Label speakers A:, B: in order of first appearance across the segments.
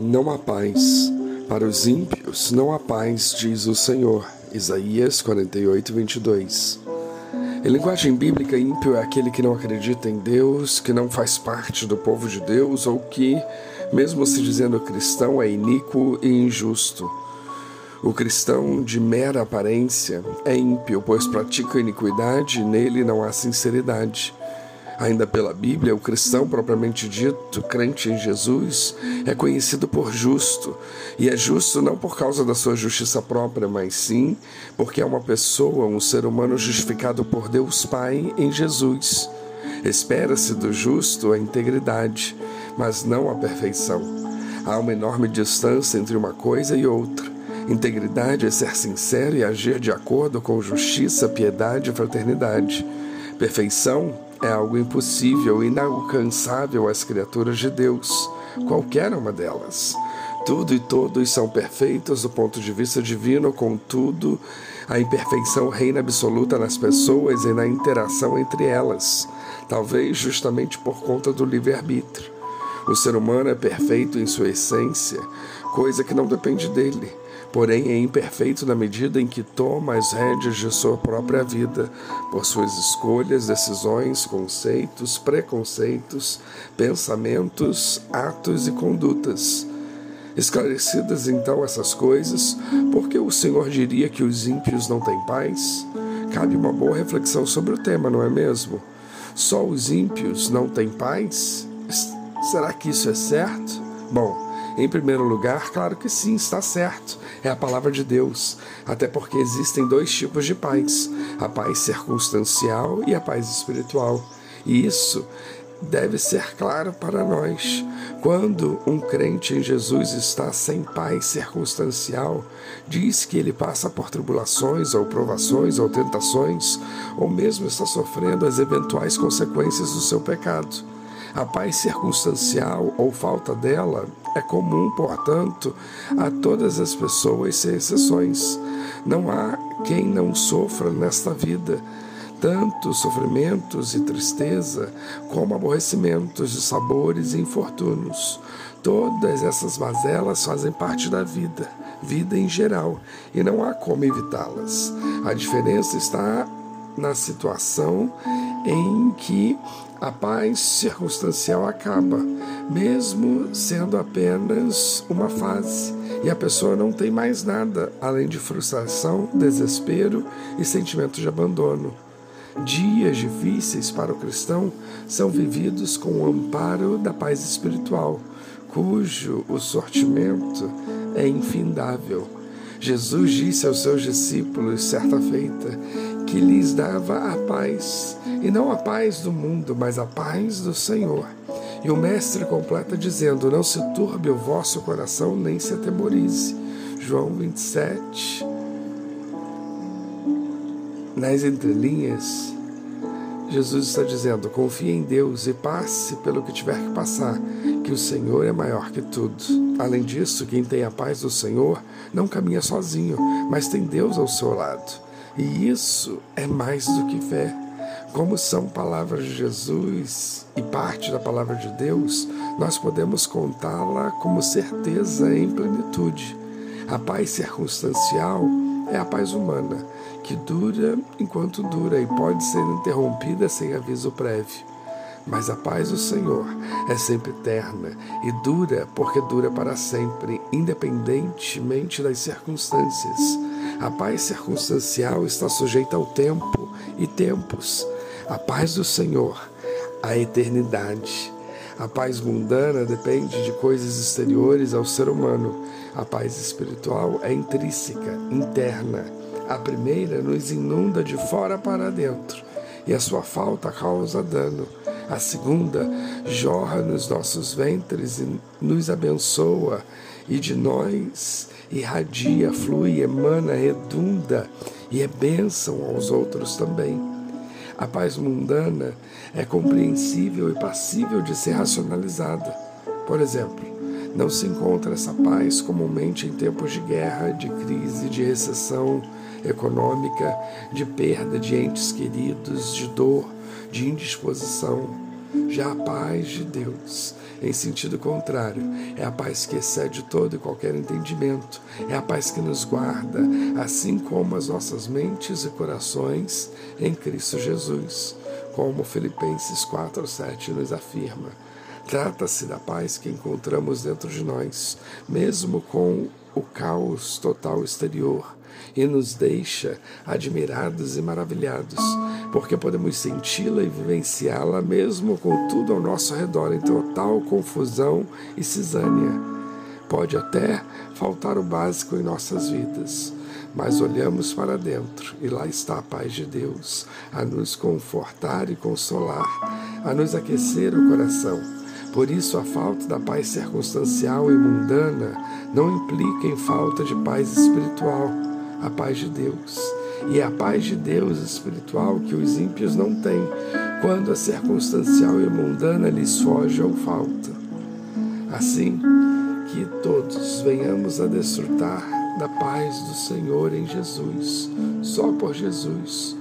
A: Não há paz. Para os ímpios não há paz, diz o Senhor. Isaías 48, 22. Em linguagem bíblica, ímpio é aquele que não acredita em Deus, que não faz parte do povo de Deus ou que, mesmo se dizendo cristão, é iníquo e injusto. O cristão de mera aparência é ímpio, pois pratica iniquidade e nele não há sinceridade. Ainda pela Bíblia, o cristão propriamente dito, crente em Jesus, é conhecido por justo. E é justo não por causa da sua justiça própria, mas sim porque é uma pessoa, um ser humano justificado por Deus Pai em Jesus. Espera-se do justo a integridade, mas não a perfeição. Há uma enorme distância entre uma coisa e outra. Integridade é ser sincero e agir de acordo com justiça, piedade e fraternidade. Perfeição é algo impossível, inalcançável às criaturas de Deus, qualquer uma delas. Tudo e todos são perfeitos do ponto de vista divino, contudo, a imperfeição reina absoluta nas pessoas e na interação entre elas, talvez justamente por conta do livre-arbítrio. O ser humano é perfeito em sua essência, coisa que não depende dele porém é imperfeito na medida em que toma as rédeas de sua própria vida, por suas escolhas, decisões, conceitos, preconceitos, pensamentos, atos e condutas. Esclarecidas então essas coisas, por que o Senhor diria que os ímpios não têm paz? Cabe uma boa reflexão sobre o tema, não é mesmo? Só os ímpios não têm paz? Será que isso é certo? Bom, em primeiro lugar, claro que sim, está certo. É a palavra de Deus. Até porque existem dois tipos de paz: a paz circunstancial e a paz espiritual. E isso deve ser claro para nós. Quando um crente em Jesus está sem paz circunstancial, diz que ele passa por tribulações ou provações ou tentações, ou mesmo está sofrendo as eventuais consequências do seu pecado. A paz circunstancial ou falta dela é comum, portanto, a todas as pessoas, sem exceções. Não há quem não sofra nesta vida, tanto sofrimentos e tristeza, como aborrecimentos de sabores e infortúnios. Todas essas mazelas fazem parte da vida, vida em geral, e não há como evitá-las. A diferença está na situação em que a paz circunstancial acaba, mesmo sendo apenas uma fase, e a pessoa não tem mais nada além de frustração, desespero e sentimento de abandono. Dias difíceis para o cristão são vividos com o amparo da paz espiritual, cujo o sortimento é infindável. Jesus disse aos seus discípulos certa feita que lhes dava a paz, e não a paz do mundo, mas a paz do Senhor. E o Mestre completa dizendo: Não se turbe o vosso coração, nem se atemorize. João 27. Nas entrelinhas, Jesus está dizendo: confie em Deus e passe pelo que tiver que passar, que o Senhor é maior que tudo. Além disso, quem tem a paz do Senhor não caminha sozinho, mas tem Deus ao seu lado. E isso é mais do que fé. Como são palavras de Jesus e parte da palavra de Deus, nós podemos contá-la como certeza em plenitude. A paz circunstancial é a paz humana, que dura enquanto dura e pode ser interrompida sem aviso prévio. Mas a paz do Senhor é sempre eterna e dura porque dura para sempre, independentemente das circunstâncias. A paz circunstancial está sujeita ao tempo e tempos. A paz do Senhor, a eternidade. A paz mundana depende de coisas exteriores ao ser humano. A paz espiritual é intrínseca, interna. A primeira nos inunda de fora para dentro e a sua falta causa dano. A segunda jorra nos nossos ventres e nos abençoa, e de nós irradia, flui, emana, redunda e é bênção aos outros também. A paz mundana é compreensível e passível de ser racionalizada. Por exemplo, não se encontra essa paz comumente em tempos de guerra, de crise, de recessão econômica, de perda de entes queridos, de dor, de indisposição. Já a paz de Deus em sentido contrário, é a paz que excede todo e qualquer entendimento, é a paz que nos guarda, assim como as nossas mentes e corações em Cristo Jesus, como Filipenses 4:7 nos afirma. Trata-se da paz que encontramos dentro de nós, mesmo com o caos total exterior, e nos deixa admirados e maravilhados porque podemos senti-la e vivenciá-la mesmo com tudo ao nosso redor em total confusão e cisânia. Pode até faltar o básico em nossas vidas, mas olhamos para dentro e lá está a paz de Deus, a nos confortar e consolar, a nos aquecer o coração. Por isso, a falta da paz circunstancial e mundana não implica em falta de paz espiritual, a paz de Deus e a paz de Deus espiritual que os ímpios não têm, quando a circunstancial e mundana lhes foge ou falta. Assim, que todos venhamos a desfrutar da paz do Senhor em Jesus, só por Jesus,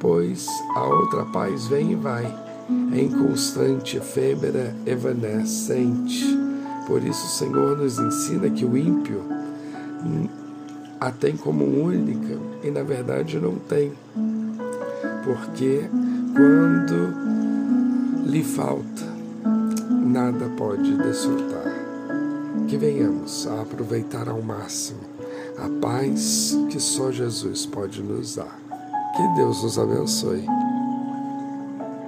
A: pois a outra paz vem e vai, é inconstante, efêmera, evanescente. Por isso, o Senhor nos ensina que o ímpio a tem como única e na verdade não tem. Porque quando lhe falta, nada pode desfrutar. Que venhamos a aproveitar ao máximo a paz que só Jesus pode nos dar. Que Deus nos abençoe.